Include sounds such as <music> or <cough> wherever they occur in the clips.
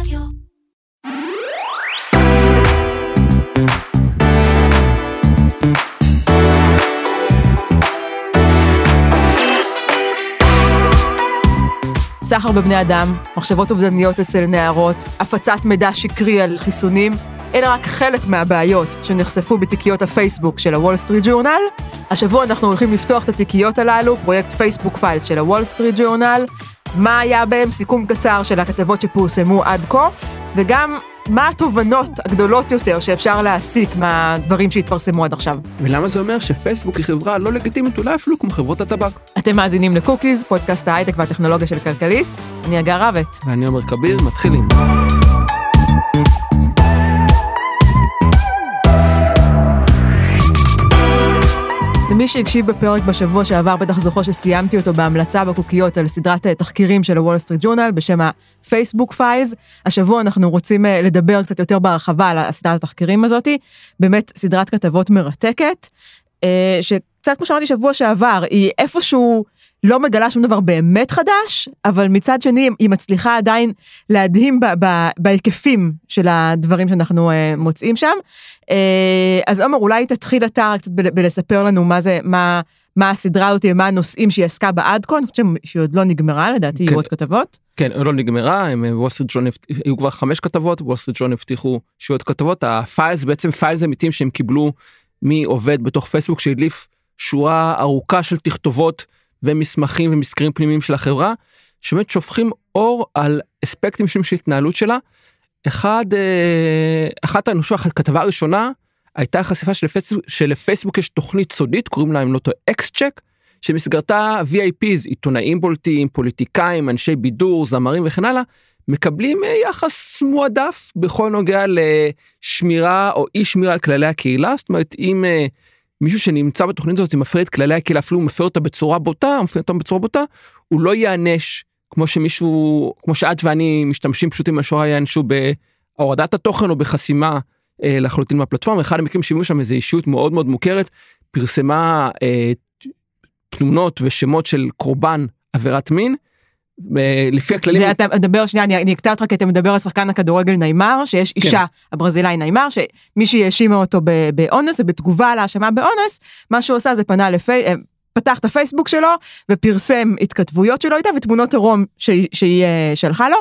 רדיו. סחר בבני אדם, מחשבות אובדניות אצל נערות, הפצת מידע שקרי על חיסונים, אלה רק חלק מהבעיות שנחשפו בתיקיות הפייסבוק של הוול סטריט ג'ורנל. השבוע אנחנו הולכים לפתוח את התיקיות הללו, פרויקט פייסבוק Files של הוול סטריט ג'ורנל, מה היה בהם, סיכום קצר של הכתבות שפורסמו עד כה, וגם מה התובנות הגדולות יותר שאפשר להסיק מהדברים שהתפרסמו עד עכשיו. ולמה זה אומר שפייסבוק היא חברה לא לגיטימית, אולי אפילו כמו חברות הטבק. אתם מאזינים לקוקיז, פודקאסט ההייטק והטכנולוגיה של כלכליסט, אני הגר רבת. ואני עומר כביר, מתחילים. למי שהקשיב בפרק בשבוע שעבר בטח זוכר שסיימתי אותו בהמלצה בקוקיות על סדרת אה, תחקירים של הוול סטריט ג'ורנל בשם הפייסבוק Files. השבוע אנחנו רוצים אה, לדבר קצת יותר בהרחבה על סדרת התחקירים הזאתי. באמת סדרת כתבות מרתקת, שקצת כמו שאמרתי שבוע שעבר, היא איפשהו לא מגלה שום דבר באמת חדש, אבל מצד שני היא מצליחה עדיין להדהים ב- ב- בהיקפים של הדברים שאנחנו אה, מוצאים שם. אה, אז עומר, אולי תתחיל אתה קצת ב- בלספר לנו מה זה, מה, מה הסדרה הזאת, מה הנושאים שהיא עסקה בה עד כה, אני חושבת שהיא עוד לא נגמרה, לדעתי כן. יהיו עוד כתבות. כן, לא נגמרה, הם וול סטריט ג'ורנל, היו כבר חמש כתבות, וול סטריט ג'ורנל הבטיחו שיהיו עוד כתבות, ה files בעצם files אמיתיים שהם קיבלו מעובד בתוך פייסבוק שהדליף שורה ארוכה של תכתובות ומסמכים ומחקרים פנימיים של החברה, שבאמת שופכים אור על אספקטים של התנהלות שלה. אחד, אה, אחת, אני הכתבה הראשונה הייתה חשיפה שלפייסבוק, שלפייסבוק יש תוכנית סודית, קוראים לה, אם לא טועה, אקס צ'ק, שמסגרתה VIPs, עיתונאים בולטים, פוליטיקאים, אנשי בידור, זמרים וכן הלאה, מקבלים אה, יחס מועדף בכל נוגע לשמירה או אי שמירה על כללי הקהילה, זאת אומרת, אם אה, מישהו שנמצא בתוכנית הזאת מפר את כללי הקהילה, אפילו מפר אותה בצורה בוטה, מפר אותה בצורה בוטה, הוא לא ייענש כמו שמישהו, כמו שאת ואני משתמשים פשוט עם השורה ייענשו בהורדת התוכן או בחסימה אה, לחלוטין מהפלטפורמה. אחד המקרים שהביאו שם איזו אישיות מאוד מאוד מוכרת, פרסמה אה, תמונות ושמות של קורבן עבירת מין. לפי הכללים, זה אתה מדבר, שנייה, אני אני אקטע אותך כי אתה מדבר על שחקן הכדורגל נעימר, שיש כן. אישה, הברזילאי נעימר, שמישהי האשימה אותו באונס, ובתגובה על האשמה באונס, מה שהוא עשה זה פנה לפי... פתח את הפייסבוק שלו ופרסם התכתבויות שלו איתה ותמונות עירום שהיא, שהיא אה, שלחה לו.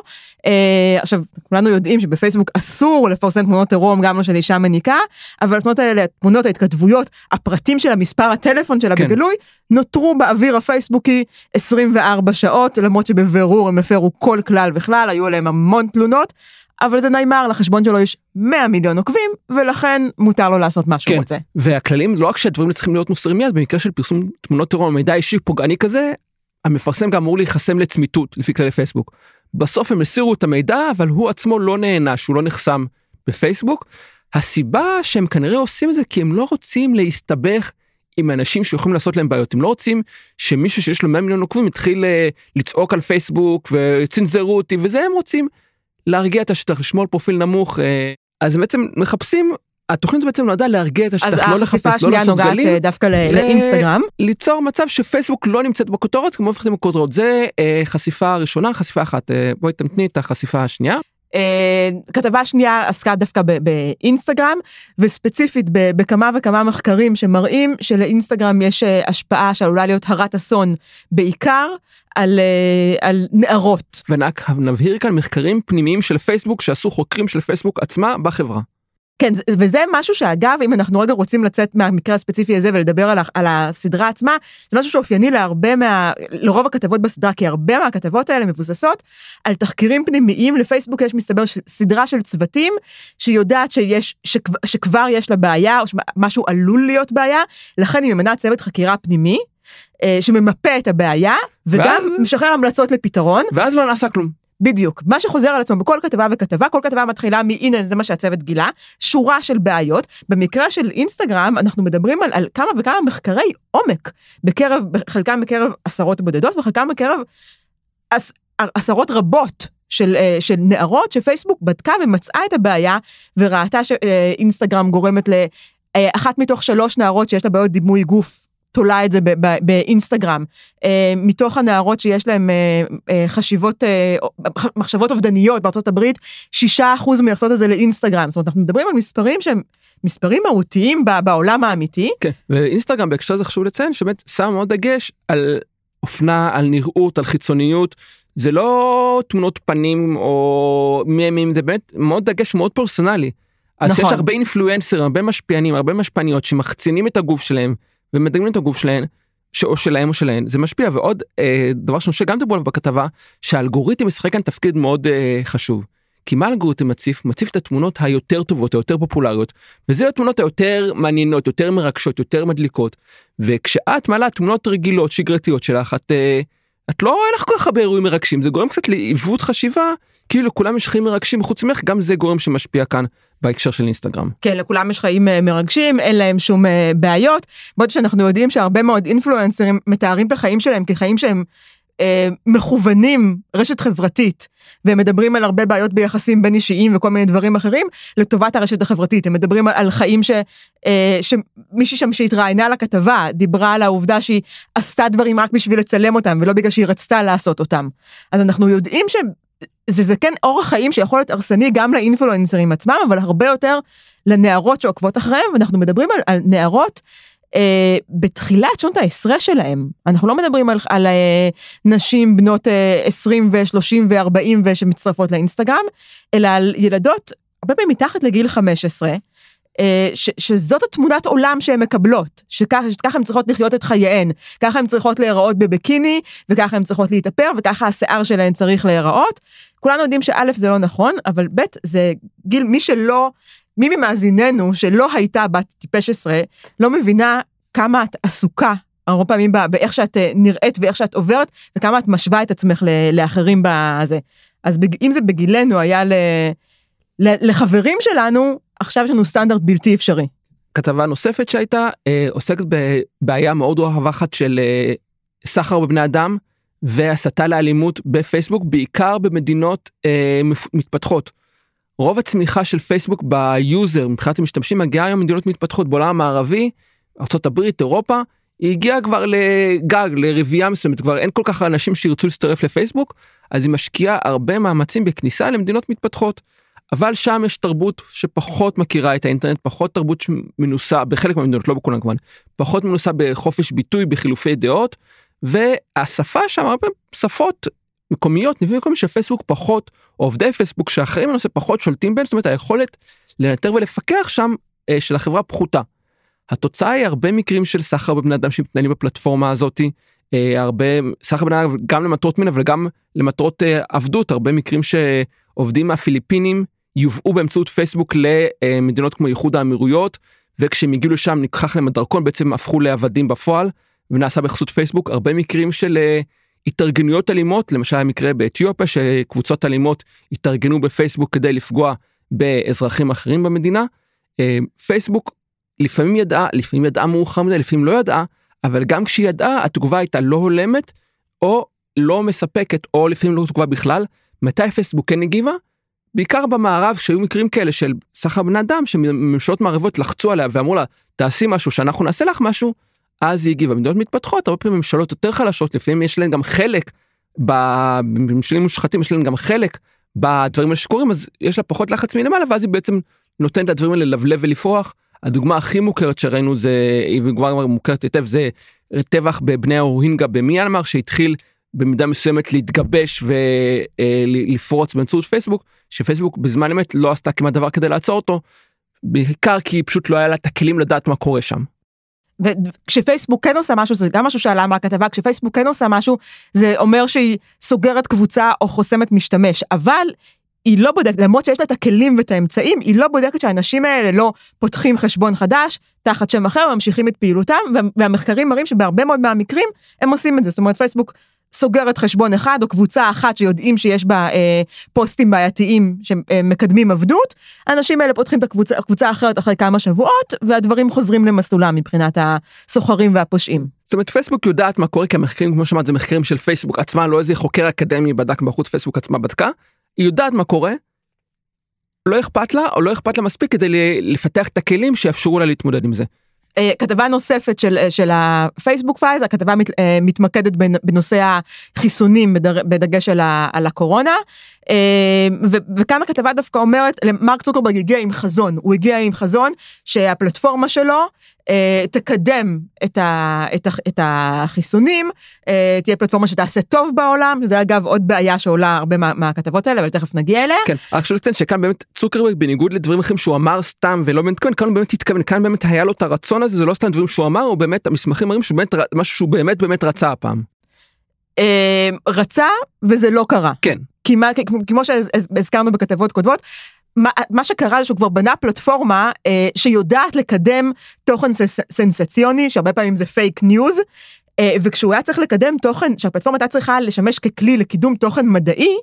אה, עכשיו, כולנו יודעים שבפייסבוק אסור לפרסם תמונות עירום גם לא של אישה מניקה, אבל התמונות האלה, התמונות, ההתכתבויות, הפרטים של המספר הטלפון שלה כן. בגלוי, נותרו באוויר הפייסבוקי 24 שעות, למרות שבבירור הם הפרו כל כלל וכלל, היו עליהם המון תלונות, אבל זה נעימר, לחשבון שלו יש 100 מיליון עוקבים, ולכן מותר לו לעשות מה שהוא כן. רוצה. והכללים לא רק שהדברים צריכים להיות מוסרים מיד במקרה של פרסום תמונות טרור מידע אישי פוגעני כזה המפרסם גם אמור להיחסם לצמיתות לפי כללי פייסבוק. בסוף הם הסירו את המידע אבל הוא עצמו לא נענש הוא לא נחסם בפייסבוק. הסיבה שהם כנראה עושים את זה כי הם לא רוצים להסתבך עם אנשים שיכולים לעשות להם בעיות הם לא רוצים שמישהו שיש לו 100 מיליון עוקבים יתחיל אה, לצעוק על פייסבוק וצנזרו אותי וזה הם רוצים להרגיע את השטח לשמור על פרופיל נמוך אה, אז בעצם מחפשים התוכנית בעצם נועדה להרגיע את השטח אז לא החשיפה לחפש לא השנייה לעשות נוגעת גלים. אה, דווקא ל- ל- לאינסטגרם. ליצור מצב שפייסבוק לא נמצאת בכותרות כמו הופכת בכותרות זה אה, חשיפה ראשונה חשיפה אחת אה, בואי תמתני את החשיפה השנייה. אה, כתבה שנייה עסקה דווקא באינסטגרם, וספציפית בכמה וכמה מחקרים שמראים שלאינסטגרם יש אה, השפעה שעלולה להיות הרת אסון, בעיקר על, אה, על נערות. ורק נבהיר כאן מחקרים פנימיים של פייסבוק שעשו חוקרים של פייסבוק עצמה בחברה. כן, זה- וזה משהו שאגב, אם אנחנו רגע רוצים לצאת מהמקרה הספציפי הזה ולדבר על, על הסדרה עצמה, זה משהו שאופייני להרבה מה... לרוב הכתבות בסדרה, כי הרבה מהכתבות האלה מבוססות על תחקירים פנימיים. לפייסבוק יש מסתבר סדרה של צוותים שיודעת שיש, שכב, שכבר יש לה בעיה, או שמשהו עלול להיות בעיה, לכן היא ממנה צוות חקירה פנימי. אה, שממפה את הבעיה, וגם ואז- משחרר המלצות לפתרון. ואז לא נעשה כלום. בדיוק, מה שחוזר על עצמו בכל כתבה וכתבה, כל כתבה מתחילה מהנה זה מה שהצוות גילה, שורה של בעיות. במקרה של אינסטגרם אנחנו מדברים על, על כמה וכמה מחקרי עומק, בקרב, חלקם בקרב עשרות בודדות וחלקם בקרב עש, עשרות רבות. של, אה, של נערות שפייסבוק בדקה ומצאה את הבעיה וראתה שאינסטגרם גורמת לאחת מתוך שלוש נערות שיש לה בעיות דימוי גוף תולה את זה באינסטגרם. מתוך הנערות שיש להן חשיבות, מחשבות אובדניות בארצות הברית, 6% מייחסות את זה לאינסטגרם. זאת אומרת, אנחנו מדברים על מספרים שהם מספרים מהותיים בעולם האמיתי. כן, ואינסטגרם בהקשר הזה חשוב לציין שבאמת שם מאוד דגש על אופנה, על נראות, על חיצוניות. זה לא תמונות פנים או מימים, זה באמת מאוד דגש מאוד פרסונלי. אז נכון. יש הרבה אינפלואנסרים, הרבה משפיענים, הרבה משפיעניות שמחצינים את הגוף שלהם ומדגמים את הגוף שלהם, או שלהם או שלהן, זה משפיע. ועוד אה, דבר שגם דיברו עליו בכתבה, שהאלגוריתם משחק כאן תפקיד מאוד אה, חשוב. כי מה אלגוריתם מציף? מציף את התמונות היותר טובות, היותר פופולריות, וזה התמונות היותר מעניינות, יותר מרגשות, יותר מדליקות. וכשאת מעלה תמונות רגילות, שגרתיות שלך, את, אה, את לא, אין לך כל כך הרבה אירועים מרגשים, זה גורם קצת לעיוות חשיבה, כאילו לכולם יש חיים מרגשים, חוץ ממך גם זה גורם שמשפיע כאן בהקשר של אינסטגרם. כן, לכולם יש חיים אה, מרגשים, אין להם שום אה, בעיות. בעוד שאנחנו יודעים שהרבה מאוד אינפלואנסרים מתארים את החיים שלהם כחיים שהם אה, מכוונים רשת חברתית, והם מדברים על הרבה בעיות ביחסים בין אישיים וכל מיני דברים אחרים, לטובת הרשת החברתית. הם מדברים על, על חיים ש, אה, שמישהי שם שהתראיינה לכתבה, דיברה על העובדה שהיא עשתה דברים רק בשביל לצלם אותם, ולא בגלל שהיא רצתה לעשות אותם. אז אנחנו יודעים שזה זה כן אורח חיים שיכול להיות הרסני גם לאינפלואנסרים עצמם, אבל הרבה יותר לנערות שעוקבות אחריהם, ואנחנו מדברים על, על נערות אה, בתחילת שנות העשרה שלהם, אנחנו לא מדברים על, על אה, נשים בנות אה, 20 ו-30 ו-40 שמצטרפות לאינסטגרם, אלא על ילדות הרבה פעמים מתחת לגיל 15, אה, ש, שזאת התמונת עולם שהן מקבלות, שככה שכך הן צריכות לחיות את חייהן, ככה הן צריכות להיראות בבקיני, וככה הן צריכות להתאפר, וככה השיער שלהן צריך להיראות. כולנו יודעים שא' זה לא נכון, אבל ב' זה גיל, מי שלא מי ממאזיננו שלא הייתה בת טיפש עשרה, לא מבינה כמה את עסוקה הרבה פעמים באיך שאת אה, נראית ואיך שאת עוברת, וכמה את משווה את עצמך לאחרים בזה. אז אם זה בגילנו היה ל, לחברים שלנו, עכשיו יש לנו סטנדרט בלתי אפשרי. כתבה נוספת שהייתה אה, עוסקת בבעיה מאוד רווחת של אה, סחר בבני אדם והסתה לאלימות בפייסבוק, בעיקר במדינות אה, מתפתחות. רוב הצמיחה של פייסבוק ביוזר מבחינת המשתמשים מגיעה היום ממדינות מתפתחות בעולם המערבי, ארה"ב, אירופה, היא הגיעה כבר לגג, לרבייה מסוימת, כבר אין כל כך אנשים שירצו להצטרף לפייסבוק, אז היא משקיעה הרבה מאמצים בכניסה למדינות מתפתחות. אבל שם יש תרבות שפחות מכירה את האינטרנט, פחות תרבות שמנוסה, בחלק מהמדינות, לא בכולן כמובן, פחות מנוסה בחופש ביטוי, בחילופי דעות, והשפה שם הרבה שפות מקומיות, נביאים מקומיים של פייסבוק פחות, או עובדי פייסבוק שאחרים לנושא פחות שולטים בהם, זאת אומרת היכולת לנטר ולפקח שם אה, של החברה פחותה. התוצאה היא הרבה מקרים של סחר בבני אדם שמתנהלים בפלטפורמה הזאתי, אה, הרבה סחר בבני גם למטרות מין אבל גם למטרות אה, עבדות, הרבה מקרים שעובדים מהפיליפינים יובאו באמצעות פייסבוק למדינות כמו איחוד האמירויות, וכשהם הגיעו לשם ניקח להם הדרכון בעצם הפכו לעבדים בפועל, ונעשה בחסות פייסבוק, הרבה מקרים של אה, התארגנויות אלימות, למשל המקרה באתיופיה שקבוצות אלימות התארגנו בפייסבוק כדי לפגוע באזרחים אחרים במדינה. אה, פייסבוק לפעמים ידעה, לפעמים ידעה מאוחר מדי, לפעמים לא ידעה, אבל גם כשהיא ידעה התגובה הייתה לא הולמת או לא מספקת או לפעמים לא תגובה בכלל. מתי פייסבוק כן הגיבה? בעיקר במערב שהיו מקרים כאלה של סחר בני אדם שממשלות מערבות לחצו עליה ואמרו לה תעשי משהו שאנחנו נעשה לך משהו אז היא הגיבה. במדינות מתפתחות הרבה פעמים ממשלות יותר חלשות לפעמים יש להן גם חלק בממשלים מושחתים יש להן גם חלק בדברים האלה שקורים אז יש לה פחות לחץ מלמעלה ואז היא בעצם נותנת את הדברים האלה ללבלב ולפרוח. הדוגמה הכי מוכרת שראינו זה היא כבר מוכרת היטב זה טבח בבני הרוהינגה במיינמר שהתחיל במידה מסוימת להתגבש ולפרוץ באמצעות פייסבוק שפייסבוק בזמן אמת לא עשתה כמעט דבר כדי לעצור אותו. בעיקר כי פשוט לא היה לה את הכלים לדעת מה קורה שם. וכשפייסבוק כן עושה משהו זה גם משהו שעלה מהכתבה כשפייסבוק כן עושה משהו זה אומר שהיא סוגרת קבוצה או חוסמת משתמש אבל היא לא בודקת למרות שיש לה את הכלים ואת האמצעים היא לא בודקת שהאנשים האלה לא פותחים חשבון חדש תחת שם אחר ממשיכים את פעילותם והמחקרים מראים שבהרבה מאוד מהמקרים הם עושים את זה זאת אומרת פייסבוק סוגרת חשבון אחד או קבוצה אחת שיודעים שיש בה אה, פוסטים בעייתיים שמקדמים עבדות, האנשים האלה פותחים את הקבוצה, הקבוצה האחרת אחרי כמה שבועות, והדברים חוזרים למסלולם מבחינת הסוחרים והפושעים. זאת אומרת פייסבוק יודעת מה קורה כי המחקרים כמו שאמרת זה מחקרים של פייסבוק עצמה לא איזה חוקר אקדמי בדק בחוץ פייסבוק עצמה בדקה, היא יודעת מה קורה. לא אכפת לה או לא אכפת לה מספיק כדי לפתח את הכלים שיאפשרו לה להתמודד עם זה. אה, כתבה נוספת של, אה, של הפייסבוק Files, הכתבה מת, אה, מתמקדת בנושא החיסונים בדגש על, ה, על הקורונה. ו, וכאן הכתבה דווקא אומרת, מרק צוקרברג הגיע עם חזון, הוא הגיע עם חזון שהפלטפורמה שלו תקדם את, ה, את, ה, את החיסונים, תהיה פלטפורמה שתעשה טוב בעולם, זה אגב עוד בעיה שעולה הרבה מה, מהכתבות האלה, אבל תכף נגיע אליה. כן, רק שלא שכאן באמת צוקרברג בניגוד לדברים אחרים שהוא אמר סתם ולא באמת כאן, כאן באמת התכוון, כאן באמת היה לו את הרצון הזה, זה לא סתם דברים שהוא אמר, הוא באמת, המסמכים מראים שהוא באמת, משהו שהוא באמת באמת רצה הפעם. אה, רצה וזה לא קרה. כן. מה, כמו שהזכרנו בכתבות קודמות, מה, מה שקרה זה שהוא כבר בנה פלטפורמה אה, שיודעת לקדם תוכן סנס, סנסציוני, שהרבה פעמים זה פייק ניוז, אה, וכשהוא היה צריך לקדם תוכן, שהפלטפורמה הייתה צריכה לשמש ככלי לקידום תוכן מדעי,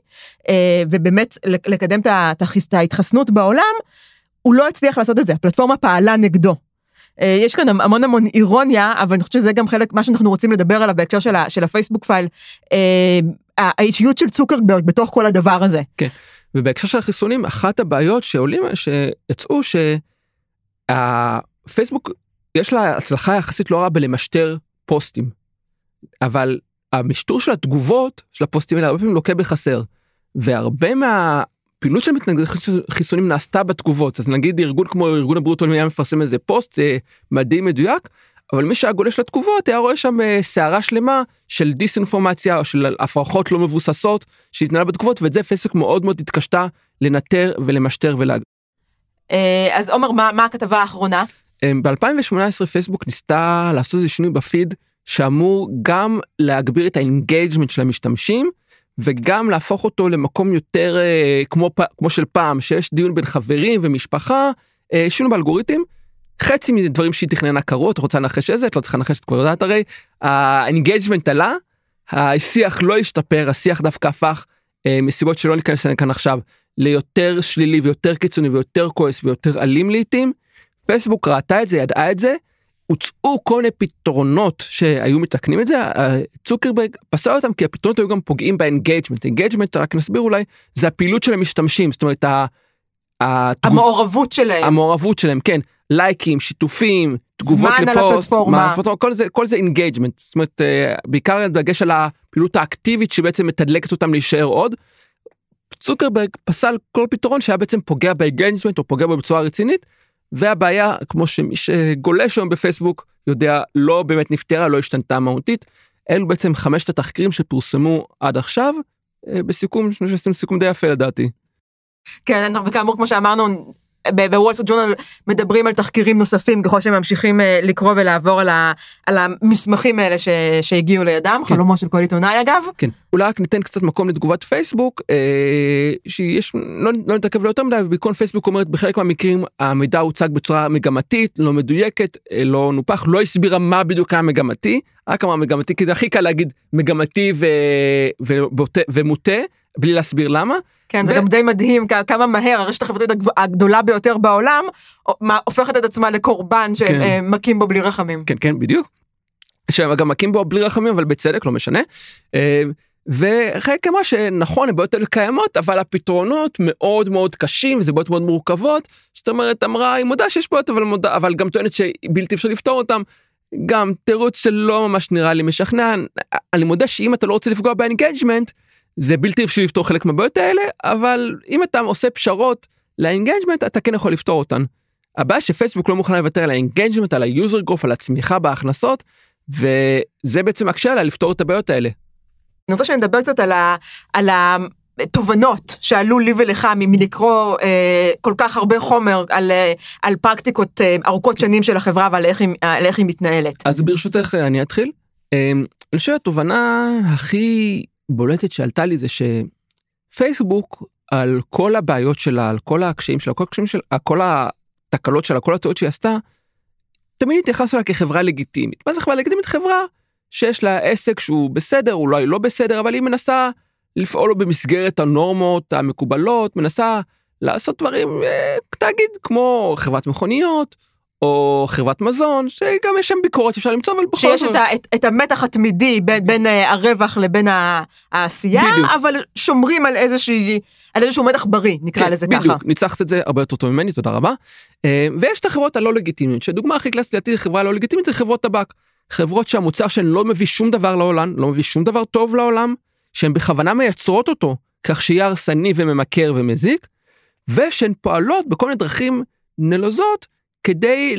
אה, ובאמת לקדם את ההתחסנות בעולם, הוא לא הצליח לעשות את זה, הפלטפורמה פעלה נגדו. אה, יש כאן המון המון אירוניה, אבל אני חושבת שזה גם חלק מה שאנחנו רוצים לדבר עליו בהקשר של, של הפייסבוק Files, האישיות של צוקרברג בתוך כל הדבר הזה. כן, ובהקשר של החיסונים, אחת הבעיות שעולים, שיצאו, שהפייסבוק, יש לה הצלחה יחסית לא רעה בלמשטר פוסטים. אבל המשטור של התגובות של הפוסטים האלה הרבה פעמים לוקה בחסר. והרבה מהפעילות של מתנגדי חיסונים נעשתה בתגובות אז נגיד ארגון כמו ארגון הבריאות העולמי היה מפרסם איזה פוסט אה, מדהים מדויק אבל מי שהיה גולש לתגובות היה רואה שם אה, סערה שלמה של דיסאינפורמציה או של הפרכות לא מבוססות שהתנהלה בתגובות ואת זה פייסבוק מאוד מאוד התקשתה לנטר ולמשטר ולהג... אה, אז עומר מה, מה הכתבה האחרונה? אה, ב-2018 פייסבוק ניסתה לעשות איזה שינוי בפיד שאמור גם להגביר את ה engagement של המשתמשים וגם להפוך אותו למקום יותר כמו, כמו של פעם שיש דיון בין חברים ומשפחה אה, שינו באלגוריתם. חצי מדברים שהיא תכננה קרו את רוצה לנחש איזה את לא צריכה לנחש את כבר יודעת הרי. ה engagement עלה השיח לא השתפר השיח דווקא הפך אה, מסיבות שלא ניכנס אליהן כאן עכשיו ליותר שלילי ויותר קיצוני ויותר כועס ויותר אלים לעיתים. פייסבוק ראתה את זה ידעה את זה. הוצעו כל מיני פתרונות שהיו מתקנים את זה, צוקרברג פסל אותם כי הפתרונות היו גם פוגעים ב engagement, engagement רק נסביר אולי, זה הפעילות של המשתמשים, זאת אומרת התגוב... המעורבות שלהם. המעורבות שלהם, כן, לייקים, שיתופים, תגובות לפוסט, על הפלטפורמה, כל זה, כל זה engagement, זאת אומרת אה, בעיקר בדגש על הפעילות האקטיבית שבעצם מתדלקת אותם להישאר עוד. צוקרברג פסל כל פתרון שהיה בעצם פוגע ב engagement או פוגע בו בצורה רצינית. והבעיה כמו שמי שגולש היום בפייסבוק יודע לא באמת נפתרה לא השתנתה מהותית. אלו בעצם חמשת התחקירים שפורסמו עד עכשיו אה, בסיכום שעשינו סיכום די יפה לדעתי. כן וכאמור כמו שאמרנו בוול סטריט ג'ורנל מדברים על תחקירים נוספים ככל שהם ממשיכים אה, לקרוא ולעבור על, ה, על המסמכים האלה ש, שהגיעו לידם, כן. חלומו של כל עיתונאי אגב. כן, אולי רק ניתן קצת מקום לתגובת פייסבוק, אה, שיש, לא, לא נתעכב לא יותר מדי, ובעיקרון פייסבוק אומרת בחלק מהמקרים המידע הוצג בצורה מגמתית, לא מדויקת, אה, לא נופח, לא הסבירה מה בדיוק היה מגמתי, רק אמרה מגמתי, כי זה הכי קל להגיד מגמתי ו, ומוטה, בלי להסביר למה. כן, זה גם די מדהים כמה מהר הרשת החברתית הגדולה ביותר בעולם הופכת את עצמה לקורבן שמכים כן. בו בלי רחמים. כן, כן, בדיוק. שגם מכים בו בלי רחמים, אבל בצדק, לא משנה. אה, וחלק אמרה שנכון, הבעיות האלה קיימות, אבל הפתרונות מאוד מאוד קשים, וזה בעיות מאוד מורכבות. זאת אומרת, אמרה, היא מודה שיש בעיות, אבל, מודה, אבל גם טוענת שבלתי אפשר לפתור אותם. גם תירוץ שלא ממש נראה לי משכנע. אני מודה שאם אתה לא רוצה לפגוע ב engagement, זה בלתי אפשרי לפתור חלק מהבעיות האלה, אבל אם אתה עושה פשרות ל engagement, אתה כן יכול לפתור אותן. הבעיה שפייסבוק לא מוכנה לוותר על ה engagement, על ה user growth, על הצמיחה בהכנסות, וזה בעצם מקשה עליה לפתור את הבעיות האלה. אני רוצה שנדבר קצת על, ה, על התובנות שעלו לי ולך מלקרוא אה, כל כך הרבה חומר על, אה, על פרקטיקות אה, ארוכות שנים של החברה ועל איך היא, איך היא מתנהלת. אז ברשותך אני אתחיל. אה, אני חושב התובנה הכי בולטת שעלתה לי זה שפייסבוק על כל הבעיות שלה, על כל הקשיים שלה, כל הקשיים שלה, כל התקלות שלה, כל הטעויות שהיא עשתה, תמיד התייחס אליה כחברה לגיטימית. מה זה חברה לגיטימית? חברה שיש לה עסק שהוא בסדר, אולי לא בסדר, אבל היא מנסה לפעול במסגרת הנורמות המקובלות, מנסה לעשות דברים, אה, תאגיד כמו חברת מכוניות, או חברת מזון, שגם יש שם ביקורת שאפשר למצוא, אבל בכל שיש זאת... את, ה- את, את המתח התמידי בין, בין אה, הרווח לבין העשייה, בדיוק. אבל שומרים על איזושהי, על איזשהו מתח בריא, נקרא כן, לזה ככה. בדיוק, ניצחת את זה הרבה יותר טוב ממני, תודה רבה. אה, ויש את החברות הלא לגיטימיות, שדוגמה הכי קלאסית לדעתי לחברה לא לגיטימית זה חברות טבק. חברות שהמוצר שלהן לא מביא שום דבר לעולם, לא מביא שום דבר טוב לעולם, שהן בכוונה מייצרות אותו, כך שיהיה הרסני וממכר ומזיק, ושהן פועלות בכל מיני דרכים נלוזות כדי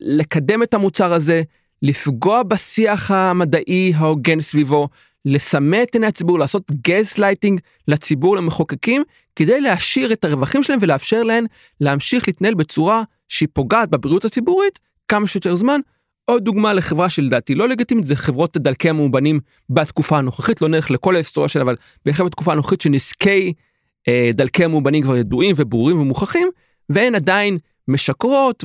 לקדם את המוצר הזה, לפגוע בשיח המדעי ההוגן סביבו, לסמא את עיני הציבור, לעשות גז לייטינג לציבור, למחוקקים, כדי להשאיר את הרווחים שלהם ולאפשר להם להמשיך להתנהל בצורה שהיא פוגעת בבריאות הציבורית כמה שיותר זמן. עוד דוגמה לחברה שלדעתי לא לגיטימית זה חברות דלקי המאובנים בתקופה הנוכחית, לא נלך לכל ההיסטוריה שלה, אבל בהחלט בתקופה הנוכחית שנזקי אה, דלקי המאובנים כבר ידועים וברורים ומוכחים, והן עדיין משקרות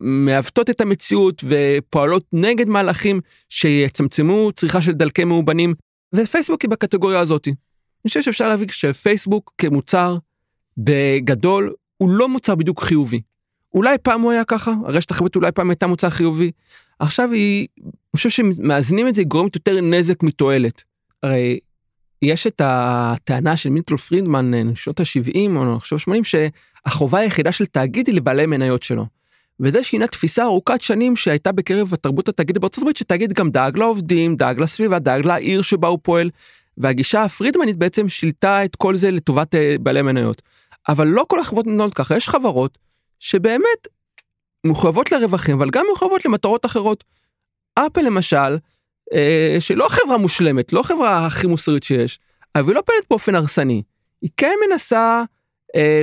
ומעוותות את המציאות ופועלות נגד מהלכים שיצמצמו צריכה של דלקי מאובנים, ופייסבוק היא בקטגוריה הזאתי. אני חושב שאפשר להבין שפייסבוק כמוצר בגדול הוא לא מוצר בדיוק חיובי. אולי פעם הוא היה ככה, הרשת החברתית אולי פעם הייתה מוצר חיובי. עכשיו היא, אני חושב שמאזנים את זה היא גורמת יותר נזק מתועלת. הרי יש את הטענה של מילטול פרידמן אה, משנות ה-70 או אני חושב 80 שהחובה היחידה של תאגיד היא לבעלי מניות שלו. וזה שינה תפיסה ארוכת שנים שהייתה בקרב התרבות התאגידית בארצות הברית שתאגיד גם דאג לעובדים, דאג לסביבה, דאג לעיר שבה הוא פועל. והגישה הפרידמנית בעצם שילטה את כל זה לטובת אה, בעלי מניות. אבל לא כל החברות מתנהלות ככה, יש חברות שבאמת מחויבות לרווחים, אבל גם מחויבות למטרות אחרות. אפל למשל, אה, שלא חברה מושלמת, לא חברה הכי מוסרית שיש, אבל היא לא פועלת באופן הרסני. היא כן מנסה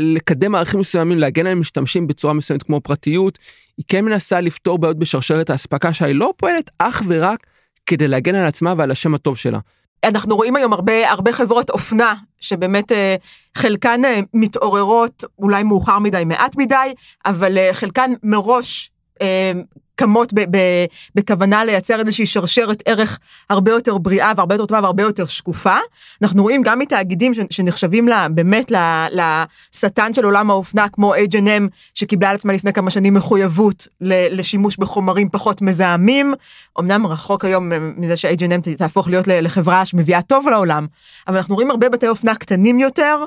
לקדם ערכים מסוימים, להגן על משתמשים בצורה מסוימת כמו פרטיות, היא כן מנסה לפתור בעיות בשרשרת האספקה שלה, היא לא פועלת אך ורק כדי להגן על עצמה ועל השם הטוב שלה. אנחנו רואים היום הרבה, הרבה חברות אופנה, שבאמת אה, חלקן אה, מתעוררות אולי מאוחר מדי, מעט מדי, אבל אה, חלקן מראש אה, קמות ב, ב, בכוונה לייצר איזושהי שרשרת ערך הרבה יותר בריאה והרבה יותר טובה והרבה יותר שקופה. אנחנו רואים גם מתאגידים שנחשבים לה, באמת לשטן של עולם האופנה, כמו H&M, שקיבלה על עצמה לפני כמה שנים מחויבות לשימוש בחומרים פחות מזהמים. אמנם רחוק היום מזה ש-H&M תהפוך להיות לחברה שמביאה טוב לעולם, אבל אנחנו רואים הרבה בתי אופנה קטנים יותר,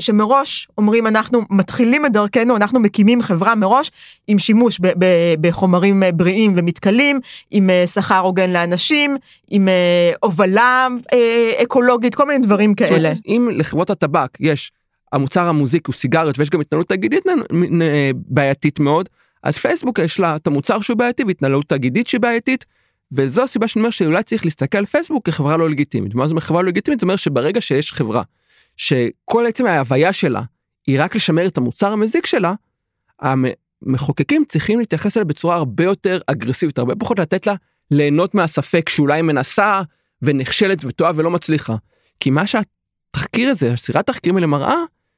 שמראש אומרים אנחנו מתחילים את דרכנו, אנחנו מקימים חברה מראש עם שימוש ב- ב- בחומרים אה, בריאים ומתכלים, עם אה, שכר הוגן לאנשים, עם אה, הובלה אה, אקולוגית, כל מיני דברים זאת כאלה. אומרת, אם לחברות הטבק יש המוצר המוזיק הוא סיגריות ויש גם התנהלות תאגידית בעייתית מאוד, אז פייסבוק יש לה את המוצר שהוא בעייתי והתנהלות תאגידית שהיא בעייתית. וזו הסיבה שאני אומר שאולי צריך להסתכל על פייסבוק כחברה לא לגיטימית. מה זה אומר חברה לא לגיטימית? זה אומר שברגע שיש חברה שכל עצם ההוויה שלה היא רק לשמר את המוצר המזיק שלה, המחוקקים צריכים להתייחס אליה בצורה הרבה יותר אגרסיבית, הרבה פחות לתת לה ליהנות מהספק שאולי היא מנסה ונכשלת וטועה ולא מצליחה. כי מה שהתחקיר הזה, הסדרת תחקירים האלה מראה,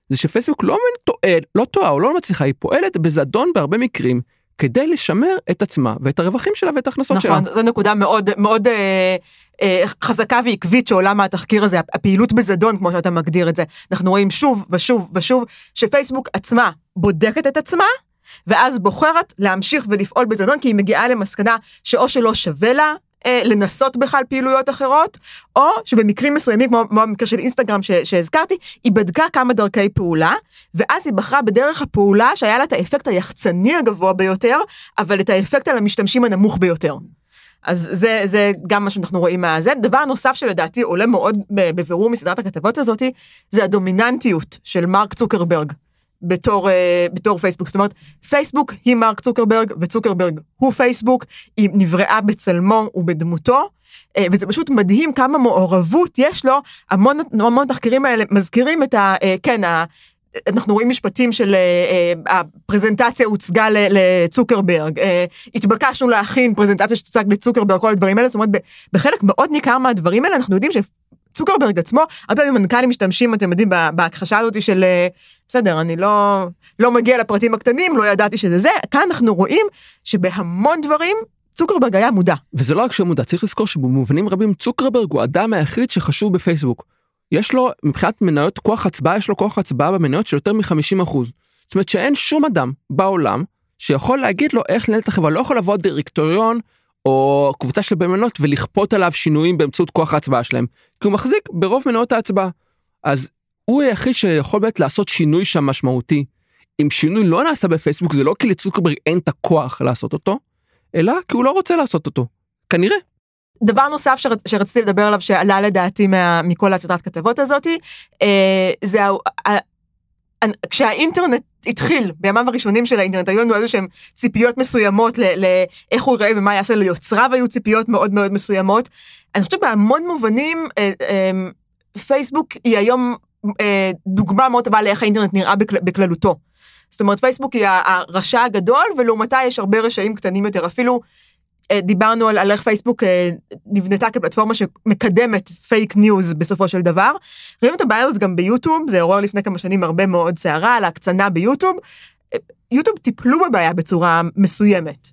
זה שפייסבוק לא טועה, לא טועה או לא מצליחה, היא פועלת בזדון בהרבה מקרים כדי לשמר את עצמה ואת הרווחים שלה ואת ההכנסות שלה. נכון, זו נקודה מאוד מאוד אה, אה, חזקה ועקבית שעולה מהתחקיר הזה, הפעילות בזדון, כמו שאתה מגדיר את זה. אנחנו רואים שוב ושוב ושוב שפייסבוק עצמה בודקת את עצמה, ואז בוחרת להמשיך ולפעול בזדון, כי היא מגיעה למסקנה שאו שלא שווה לה אה, לנסות בכלל פעילויות אחרות, או שבמקרים מסוימים, כמו, כמו המקרה של אינסטגרם ש, שהזכרתי, היא בדקה כמה דרכי פעולה, ואז היא בחרה בדרך הפעולה שהיה לה את האפקט היחצני הגבוה ביותר, אבל את האפקט על המשתמשים הנמוך ביותר. אז זה, זה גם מה שאנחנו רואים מהזה. דבר נוסף שלדעתי עולה מאוד בבירור מסדרת הכתבות הזאת, זה הדומיננטיות של מרק צוקרברג. בתור, uh, בתור פייסבוק. זאת אומרת, פייסבוק היא מרק צוקרברג, וצוקרברג הוא פייסבוק, היא נבראה בצלמו ובדמותו, uh, וזה פשוט מדהים כמה מעורבות יש לו, המון, המון תחקירים האלה מזכירים את ה... Uh, כן, ה... אנחנו רואים משפטים של uh, uh, הפרזנטציה הוצגה לצוקרברג, uh, התבקשנו להכין פרזנטציה שתוצג לצוקרברג, כל הדברים האלה, זאת אומרת, בחלק מאוד ניכר מהדברים האלה אנחנו יודעים ש... צוקרברג עצמו, הרבה פעמים מנכ"לים משתמשים, אתם יודעים, בהכחשה הזאת של, בסדר, אני לא, לא מגיע לפרטים הקטנים, לא ידעתי שזה זה, כאן אנחנו רואים שבהמון דברים, צוקרברג היה מודע. וזה לא רק שהוא מודע, צריך לזכור שבמובנים רבים צוקרברג הוא האדם היחיד שחשוב בפייסבוק. יש לו, מבחינת מניות כוח הצבעה, יש לו כוח הצבעה במניות של יותר מ-50%. זאת אומרת שאין שום אדם בעולם שיכול להגיד לו איך לנהל את החברה, לא יכול לבוא דירקטוריון או קבוצה של במנות ולכפות עליו שינויים באמצעות כוח ההצבעה שלהם, כי הוא מחזיק ברוב מניות ההצבעה. אז הוא היחיד שיכול באמת לעשות שינוי שם משמעותי. אם שינוי לא נעשה בפייסבוק זה לא כי לצוקרברג אין את הכוח לעשות אותו, אלא כי הוא לא רוצה לעשות אותו. כנראה. דבר נוסף שרצ, שרציתי לדבר עליו שעלה לדעתי מה, מכל הסדרת כתבות הזאתי, אה, זה ה, כשהאינטרנט התחיל, בימיו הראשונים של האינטרנט, היו לנו איזה שהם ציפיות מסוימות לאיך הוא ייראה ומה יעשה ליוצריו, היו ציפיות מאוד מאוד מסוימות. אני חושבת בהמון מובנים, אה, אה, פייסבוק היא היום אה, דוגמה מאוד טובה לאיך האינטרנט נראה בכלל, בכללותו. זאת אומרת, פייסבוק היא הרשע הגדול, ולעומתה יש הרבה רשעים קטנים יותר. אפילו דיברנו על, על איך פייסבוק אה, נבנתה כפלטפורמה שמקדמת פייק ניוז בסופו של דבר. ראינו את הבעיה הזאת גם ביוטיוב, זה אירוע לפני כמה שנים הרבה מאוד סערה על ההקצנה ביוטיוב. אה, יוטיוב טיפלו בבעיה בצורה מסוימת.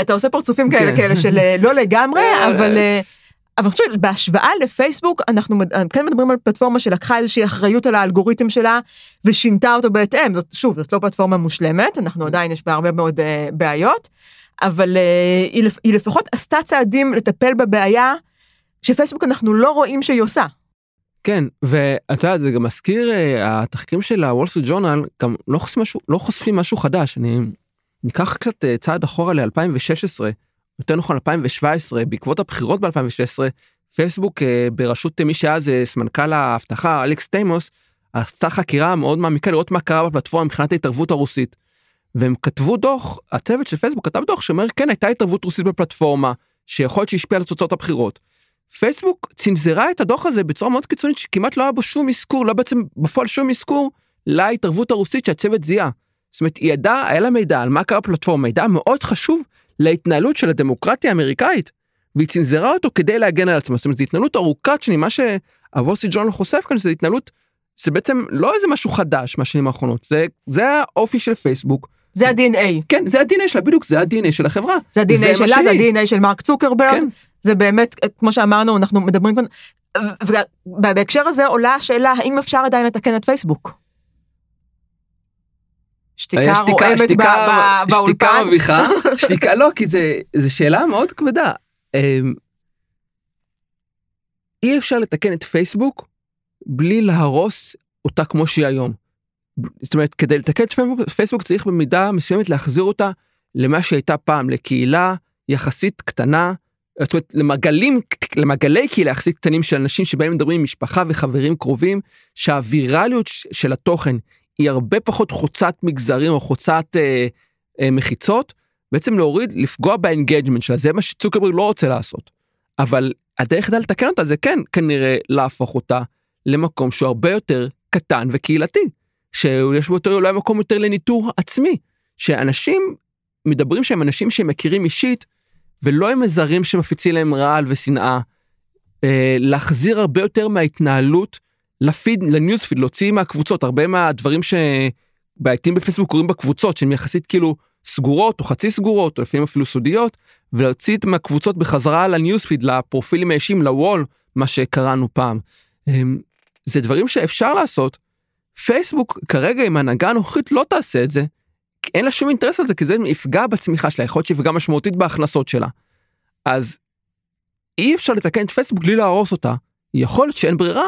אתה עושה פרצופים כאלה כן. כאלה של לא לגמרי, אבל... אבל אני חושבת, בהשוואה לפייסבוק, אנחנו כן מדברים על פלטפורמה שלקחה איזושהי אחריות על האלגוריתם שלה ושינתה אותו בהתאם. זאת, שוב, זאת לא פלטפורמה מושלמת, אנחנו עדיין, יש בה הרבה מאוד uh, בעיות, אבל uh, היא, היא לפחות עשתה צעדים לטפל בבעיה שפייסבוק אנחנו לא רואים שהיא עושה. כן, ואתה יודע, זה גם מזכיר, uh, התחקירים של הוול סטריט ג'ורנל גם לא חושפים משהו, לא חושפים משהו חדש. אני ניקח קצת uh, צעד אחורה ל-2016, יותר נכון 2017, בעקבות הבחירות ב-2016, פייסבוק בראשות מי שאז סמנכ"ל האבטחה, אלכס טיימוס, עשתה חקירה מאוד מעמיקה לראות מה קרה בפלטפורמה מבחינת ההתערבות הרוסית. והם כתבו דוח, הצוות של פייסבוק כתב דוח שאומר כן הייתה התערבות רוסית בפלטפורמה, שיכול להיות שהשפיעה על תוצאות הבחירות. פייסבוק צנזרה את הדוח הזה בצורה מאוד קיצונית שכמעט לא היה בו שום אזכור, לא בעצם בפועל שום אזכור להתערבות הרוסית שהצוות זיהה. זאת אומרת, היא ידעה, היה לה מידע על מה קרה בפלטפורמה, מידע מאוד חשוב להתנהלות של הדמוקרטיה האמריקאית, והיא צנזרה אותו כדי להגן על עצמה. זאת אומרת, זו התנהלות ארוכת שנים, מה שהווסי ג'ון חושף כאן, זה התנהלות, זה בעצם לא איזה משהו חדש מהשנים האחרונות, זה, זה האופי של פייסבוק. זה ה-DNA. כן, זה ה-DNA שלה, בדיוק, זה ה-DNA של החברה. זה ה-DNA שלה, זה ה-DNA של מרק צוקרברג. כן. זה באמת, כמו שאמרנו, אנחנו מדברים כאן, ובהקשר הזה עולה השאלה, האם אפשר עדיין לתקן את פייסבוק? שתיקה רועמת באולפן. שתיקה מביכה, <laughs> שתיקה לא, כי זו שאלה מאוד כבדה. אמ, אי אפשר לתקן את פייסבוק בלי להרוס אותה כמו שהיא היום. זאת אומרת, כדי לתקן את פייסבוק, פייסבוק צריך במידה מסוימת להחזיר אותה למה שהייתה פעם, לקהילה יחסית קטנה, זאת אומרת, למעגלים, למעגלי קהילה יחסית קטנים של אנשים שבהם מדברים עם משפחה וחברים קרובים, שהווירליות של התוכן היא הרבה פחות חוצת מגזרים או חוצת אה, אה, מחיצות, בעצם להוריד, לפגוע ב engagement שלה, זה מה שצוקרברג לא רוצה לעשות. אבל הדרך היחידה לתקן אותה זה כן כנראה להפוך אותה למקום שהוא הרבה יותר קטן וקהילתי. שיש בו יותר אולי מקום יותר לניטור עצמי, שאנשים מדברים שהם אנשים שהם מכירים אישית, ולא הם מזרים שמפיצים להם רעל ושנאה, אה, להחזיר הרבה יותר מההתנהלות לפיד, לניוזפיד, להוציא מהקבוצות, הרבה מהדברים שבעייתים בפייסבוק קורים בקבוצות, שהן יחסית כאילו סגורות או חצי סגורות, או לפעמים אפילו סודיות, ולהוציא את מהקבוצות בחזרה לניוזפיד, לפרופילים האישיים, לוול, מה שקראנו פעם. אה, זה דברים שאפשר לעשות, פייסבוק כרגע עם ההנהגה הנוכחית לא תעשה את זה, אין לה שום אינטרס על זה, כי זה יפגע בצמיחה שלה, יכול להיות שיפגע משמעותית בהכנסות שלה. אז אי אפשר לתקן את פייסבוק בלי להרוס אותה. יכול להיות שאין ברירה,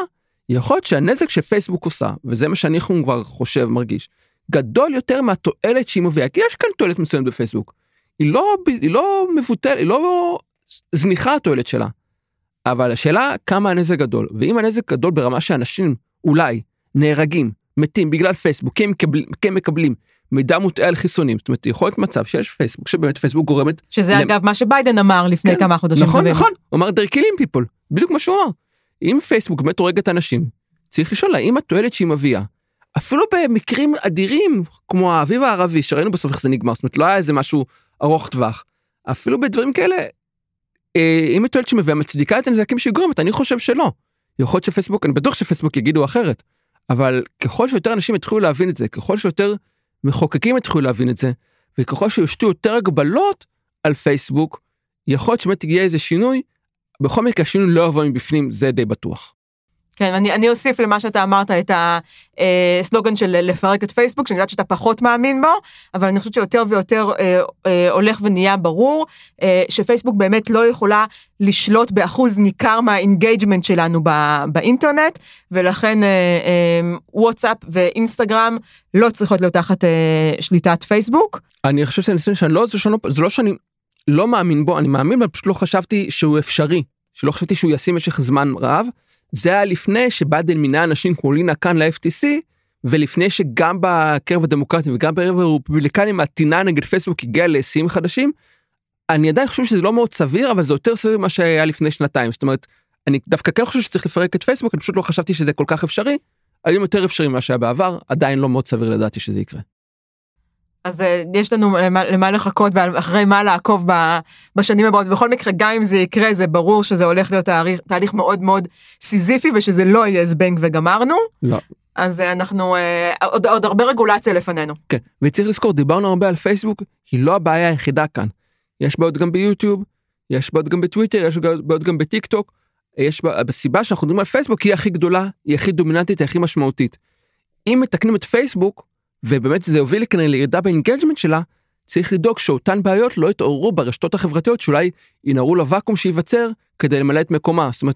יכול להיות שהנזק שפייסבוק עושה, וזה מה שאני כבר חושב, מרגיש, גדול יותר מהתועלת שהיא מביאה, כי יש כאן תועלת מסוימת בפייסבוק. היא לא, היא לא מבוטלת, היא לא זניחה התועלת שלה. אבל השאלה כמה הנזק גדול, ואם הנזק גדול ברמה שאנשים אולי נהרגים, מתים בגלל פייסבוק, כי הם, מקבל, כי הם מקבלים מידע מוטעה על חיסונים, זאת אומרת יכול להיות מצב שיש פייסבוק, שבאמת פייסבוק גורמת... שזה למ... אגב מה שביידן אמר לפני כן, כמה חודשים. נכון, נכון, הוא אמר they're killing people, בדיוק מה שהוא אמר. אם פייסבוק באמת הורגת אנשים, צריך לשאול האם התועלת שהיא מביאה, אפילו במקרים אדירים כמו האביב הערבי, שראינו בסוף איך זה נגמר, זאת אומרת לא היה איזה משהו ארוך טווח, אפילו בדברים כאלה, אה, אם התועלת שהיא מביאה מצדיקה את הנזקים שהיא גורמת, אני חושב שלא. יכול להיות שפייסבוק, אני בטוח שפייסבוק יגידו אחרת. אבל ככל שיותר אנשים יתחילו להבין את זה, ככל שיותר מחוקקים יתחילו להבין את זה, וככל שיושתו יותר הגבלות על פייסבוק, יכול להיות שבאמת יגיע איזה שינוי, בכל מקרה השינוי לא יבוא מבפנים, זה די בטוח. כן, אני, אני אוסיף למה שאתה אמרת את הסלוגן של לפרק את פייסבוק, שאני יודעת שאתה פחות מאמין בו, אבל אני חושבת שיותר ויותר אה, אה, הולך ונהיה ברור אה, שפייסבוק באמת לא יכולה לשלוט באחוז ניכר מה engagement שלנו ב, באינטרנט, ולכן אה, אה, וואטסאפ ואינסטגרם לא צריכות להיות תחת אה, שליטת פייסבוק. אני חושב שאני, שאני לא, זה, שאני, זה לא שאני לא מאמין בו, אני מאמין בו, פשוט לא חשבתי שהוא אפשרי, שלא חשבתי שהוא ישים במשך זמן רב. זה היה לפני שביידן מינה אנשים כמו לינה חאן ל-FTC, ולפני שגם בקרב הדמוקרטים וגם בקרב הרפובליקנים הטינה נגד פייסבוק הגיעה לשיאים חדשים, אני עדיין חושב שזה לא מאוד סביר, אבל זה יותר סביר ממה שהיה לפני שנתיים. זאת אומרת, אני דווקא כן חושב שצריך לפרק את פייסבוק, אני פשוט לא חשבתי שזה כל כך אפשרי, היום יותר אפשרי ממה שהיה בעבר, עדיין לא מאוד סביר לדעתי שזה יקרה. אז uh, יש לנו למה, למה לחכות ואחרי מה לעקוב בשנים הבאות. בכל מקרה, גם אם זה יקרה, זה ברור שזה הולך להיות תהליך, תהליך מאוד מאוד סיזיפי ושזה לא יהיה זבנג וגמרנו. לא. אז uh, אנחנו, uh, עוד, עוד הרבה רגולציה לפנינו. כן, וצריך לזכור, דיברנו הרבה על פייסבוק, היא לא הבעיה היחידה כאן. יש בעיות גם ביוטיוב, יש בעיות גם בטוויטר, יש בעיות גם בטיק טוק. הסיבה שאנחנו מדברים על פייסבוק היא הכי גדולה, היא הכי דומיננטית, היא הכי משמעותית. אם מתקנים את פייסבוק, ובאמת זה יוביל כנראה לירידה ב engagement שלה, צריך לדאוג שאותן בעיות לא יתעוררו ברשתות החברתיות שאולי ינהרו לוואקום שייווצר כדי למלא את מקומה. זאת אומרת,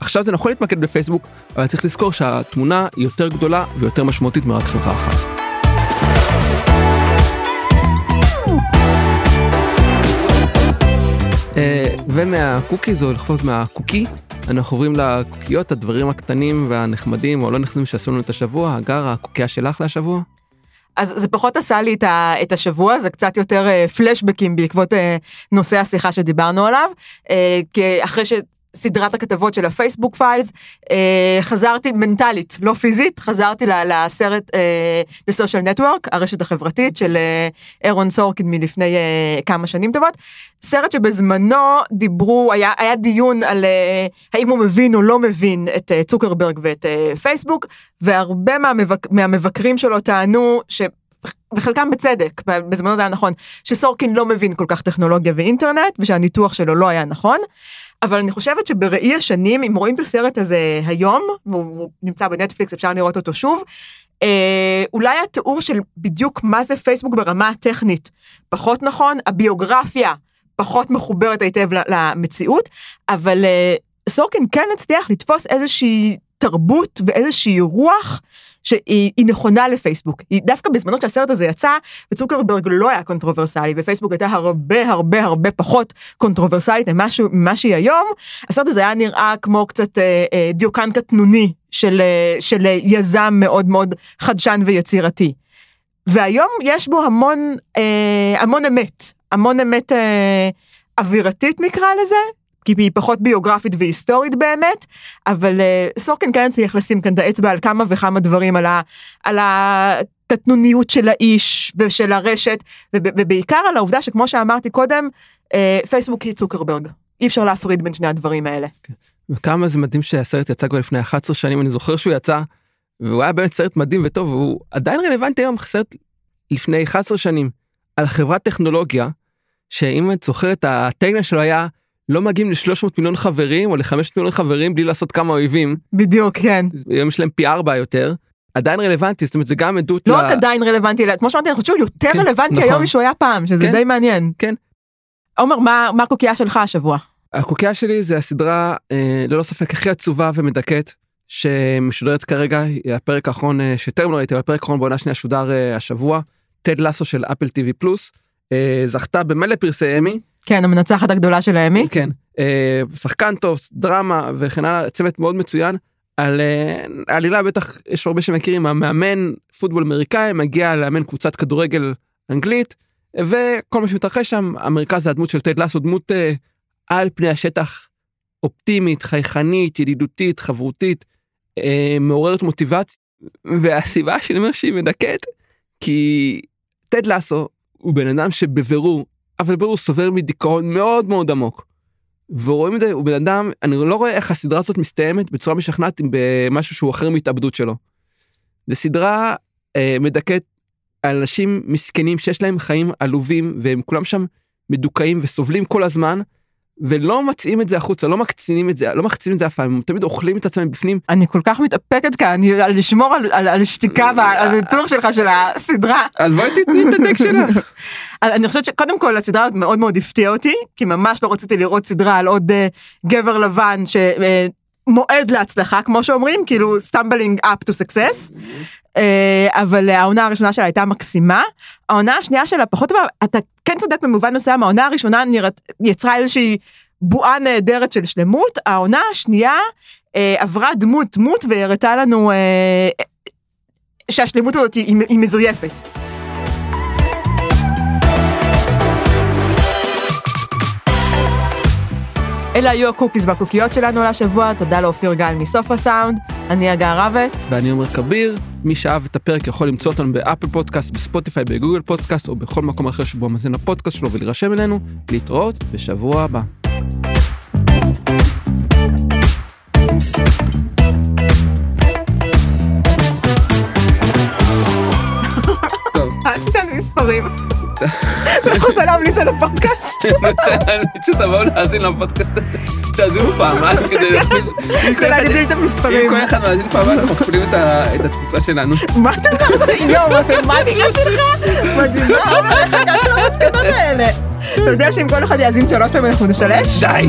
עכשיו זה נכון להתמקד בפייסבוק, אבל צריך לזכור שהתמונה היא יותר גדולה ויותר משמעותית מרק חברה אחת. אה, ומהקוקיז או לפחות מהקוקי אנחנו עוברים לקוקיות הדברים הקטנים והנחמדים או לא נחמדים שעשו לנו את השבוע הגר הקוקייה שלך להשבוע. אז זה פחות עשה לי את, השבוע, זה קצת יותר אה, פלשבקים בעקבות אה, נושא השיחה שדיברנו עליו. כי אחרי. סדרת הכתבות של ה Facebook Files, אה, חזרתי מנטלית, לא פיזית, חזרתי לסרט אה, The Social Network, הרשת החברתית של אה, אירון סורקין מלפני כמה שנים טובות. סרט שבזמנו דיברו, היה, היה דיון על האם הוא מבין או לא מבין את צוקרברג ואת פייסבוק, והרבה מהמבק, מהמבקרים שלו טענו ש... וחלקם בצדק, בזמנו זה היה נכון, שסורקין לא מבין כל כך טכנולוגיה ואינטרנט, ושהניתוח שלו לא היה נכון. אבל אני חושבת שבראי השנים, אם רואים את הסרט הזה היום, והוא נמצא בנטפליקס, אפשר לראות אותו שוב, אה, אולי התיאור של בדיוק מה זה פייסבוק ברמה הטכנית. פחות נכון, הביוגרפיה פחות מחוברת היטב למציאות, אבל אה, סורקין כן הצליח לתפוס איזושהי תרבות ואיזושהי רוח שהיא נכונה לפייסבוק. היא דווקא בזמנו כשהסרט הזה יצא, וצוקרברג לא היה קונטרוברסלי, ופייסבוק הייתה הרבה הרבה הרבה פחות קונטרוברסלית ממה שהיא היום, הסרט הזה היה נראה כמו קצת אה, אה, דיוקן קטנוני של, אה, של יזם מאוד מאוד חדשן ויצירתי. והיום יש בו המון, אה, המון אמת, המון אמת אה, אווירתית נקרא לזה, כי היא פחות ביוגרפית והיסטורית באמת, אבל uh, סורקין כן צריך לשים כאן את האצבע על כמה וכמה דברים, על, ה, על הקטנוניות של האיש ושל הרשת, ובעיקר על העובדה שכמו שאמרתי קודם, uh, פייסבוק היא צוקרברג. אי אפשר להפריד בין שני הדברים האלה. כן. וכמה זה מדהים שהסרט יצא כבר לפני 11 שנים, אני זוכר שהוא יצא, והוא היה באמת סרט מדהים וטוב, והוא עדיין רלוונטי היום, סרט לפני 11 שנים, על חברת טכנולוגיה, שאם את זוכרת, הטייגנל שלו היה לא מגיעים ל-300 מיליון חברים או ל-500 מיליון חברים בלי לעשות כמה אויבים. בדיוק, כן. היום יש להם פי ארבע יותר. עדיין רלוונטי, זאת אומרת זה גם עדות לא ל... רק עדיין רלוונטי, כמו שאמרתי, אני חושבת שהוא יותר כן, רלוונטי נכון. היום משהוא היה פעם, שזה כן, די מעניין. כן. עומר, מה, מה הקוקייה שלך השבוע? הקוקייה שלי זה הסדרה אה, ללא ספק הכי עצובה ומדכאת, שמשודרת כרגע, הפרק האחרון אה, שטרם לא ראיתי, אבל הפרק האחרון בעונה שנייה שודר אה, השבוע, טד לסו של אפל טיווי פלוס, אה, זכתה במלא פרסי אמי. כן, המנצחת הגדולה של האמי. כן, אה, שחקן טוב, דרמה וכן הלאה, צוות מאוד מצוין. על אה, עלילה בטח יש הרבה שמכירים, המאמן פוטבול אמריקאי מגיע לאמן קבוצת כדורגל אנגלית, וכל מה שמתרחש שם, המרכז זה הדמות של טד לסו, דמות אה, על פני השטח אופטימית, חייכנית, ידידותית, חברותית, אה, מעוררת מוטיבציה, והסיבה שאני אומר שהיא מדכאת, כי טד לסו הוא בן אדם שבבירור אבל ברור סובל מדיכאון מאוד מאוד עמוק. ורואים את זה הוא בן אדם אני לא רואה איך הסדרה הזאת מסתיימת בצורה משכנעת במשהו שהוא אחר מהתאבדות שלו. זו סדרה אה, מדכאת על אנשים מסכנים שיש להם חיים עלובים והם כולם שם מדוכאים וסובלים כל הזמן. ולא מציעים את זה החוצה, לא מקצינים את זה, לא מחצינים את זה אף פעם, הם תמיד אוכלים את עצמם בפנים. אני כל כך מתאפקת כאן, אני- על לשמור על- על על שתיקה ועל הניתוח שלך של הסדרה. אז בואי תתני את הטק שלך. <laughs> אני חושבת שקודם כל הסדרה מאוד מאוד הפתיעה אותי, כי ממש לא רציתי לראות סדרה על עוד אה, גבר לבן שמועד להצלחה, כמו שאומרים, כאילו stumbling up to success. אה, אבל העונה הראשונה שלה הייתה מקסימה. העונה השנייה שלה פחות טובה, אתה כן צודק במובן מסוים, העונה הראשונה נראית, יצרה איזושהי בועה נהדרת של שלמות, העונה השנייה אה, עברה דמות דמות והראתה לנו אה, שהשלמות הזאת היא, היא מזויפת. אלה היו הקוקיס והקוקיות שלנו להשבוע, תודה לאופיר גל מסוף הסאונד, אני הגר רבט. ואני עומר כביר, מי שאהב את הפרק יכול למצוא אותנו באפל פודקאסט, בספוטיפיי, בגוגל פודקאסט או בכל מקום אחר שבו מאזין לפודקאסט שלו ולהירשם אלינו, להתראות בשבוע הבא. טוב, <laughs> אל תיתן מספרים. אתה רוצה להמליץ על הפודקאסט? אני רוצה להגיד שתבואו להאזין לפודקאסט, תאזינו פעמיים כדי <laughs> להגדיל, אם את אם המספרים. כל אחד מאזין פעמיים, אנחנו מכפילים את התפוצה שלנו. מה אתה אומר? <laughs> יואו, מתמטיקה שלך מדהימה, איך הגעת למסקנות האלה? אתה יודע שאם כל אחד יאזין שלוש פעמים אנחנו נשלש? די!